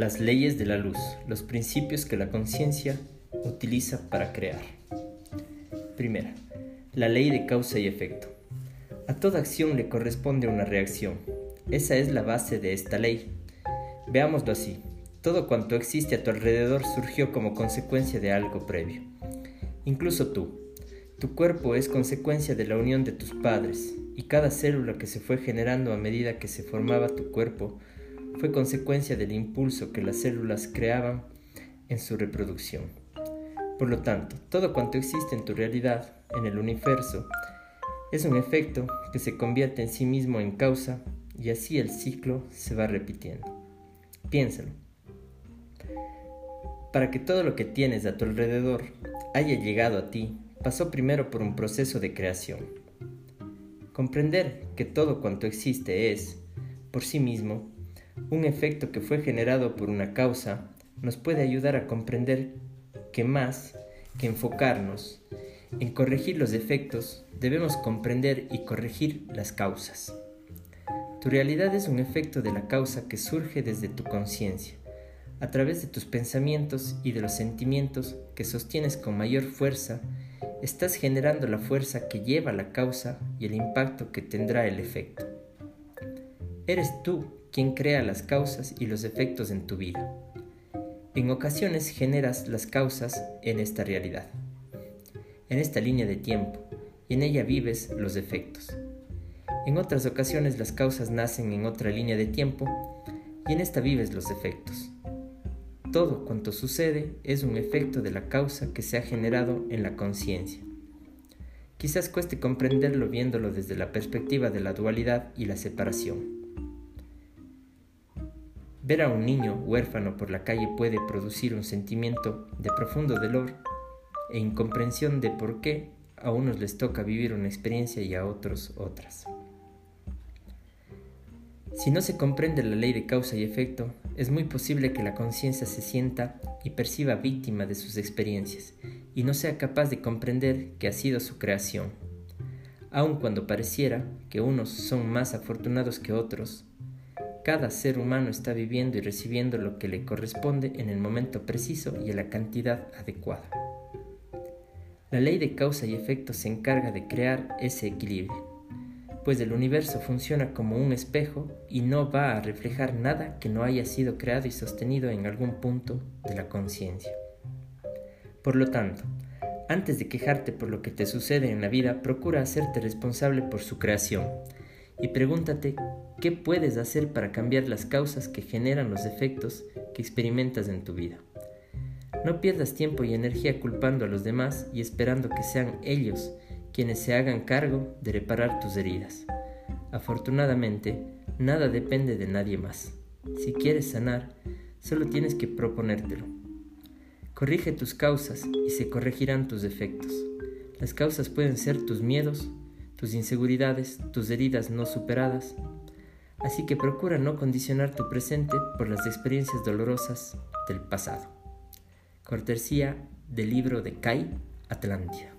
Las leyes de la luz, los principios que la conciencia utiliza para crear. Primera, la ley de causa y efecto. A toda acción le corresponde una reacción. Esa es la base de esta ley. Veámoslo así. Todo cuanto existe a tu alrededor surgió como consecuencia de algo previo. Incluso tú. Tu cuerpo es consecuencia de la unión de tus padres, y cada célula que se fue generando a medida que se formaba tu cuerpo fue consecuencia del impulso que las células creaban en su reproducción. Por lo tanto, todo cuanto existe en tu realidad, en el universo, es un efecto que se convierte en sí mismo en causa y así el ciclo se va repitiendo. Piénsalo. Para que todo lo que tienes a tu alrededor haya llegado a ti, pasó primero por un proceso de creación. Comprender que todo cuanto existe es, por sí mismo, un efecto que fue generado por una causa nos puede ayudar a comprender que más que enfocarnos en corregir los defectos, debemos comprender y corregir las causas. Tu realidad es un efecto de la causa que surge desde tu conciencia, a través de tus pensamientos y de los sentimientos que sostienes con mayor fuerza, estás generando la fuerza que lleva la causa y el impacto que tendrá el efecto. Eres tú quien crea las causas y los efectos en tu vida. En ocasiones generas las causas en esta realidad, en esta línea de tiempo, y en ella vives los efectos. En otras ocasiones las causas nacen en otra línea de tiempo y en esta vives los efectos. Todo cuanto sucede es un efecto de la causa que se ha generado en la conciencia. Quizás cueste comprenderlo viéndolo desde la perspectiva de la dualidad y la separación. Ver a un niño huérfano por la calle puede producir un sentimiento de profundo dolor e incomprensión de por qué a unos les toca vivir una experiencia y a otros otras. Si no se comprende la ley de causa y efecto, es muy posible que la conciencia se sienta y perciba víctima de sus experiencias y no sea capaz de comprender que ha sido su creación. Aun cuando pareciera que unos son más afortunados que otros, cada ser humano está viviendo y recibiendo lo que le corresponde en el momento preciso y en la cantidad adecuada. La ley de causa y efecto se encarga de crear ese equilibrio, pues el universo funciona como un espejo y no va a reflejar nada que no haya sido creado y sostenido en algún punto de la conciencia. Por lo tanto, antes de quejarte por lo que te sucede en la vida, procura hacerte responsable por su creación y pregúntate qué puedes hacer para cambiar las causas que generan los efectos que experimentas en tu vida. No pierdas tiempo y energía culpando a los demás y esperando que sean ellos quienes se hagan cargo de reparar tus heridas. Afortunadamente, nada depende de nadie más. Si quieres sanar, solo tienes que proponértelo. Corrige tus causas y se corregirán tus defectos. Las causas pueden ser tus miedos, tus inseguridades, tus heridas no superadas. Así que procura no condicionar tu presente por las experiencias dolorosas del pasado. Cortesía del libro de Kai Atlantia.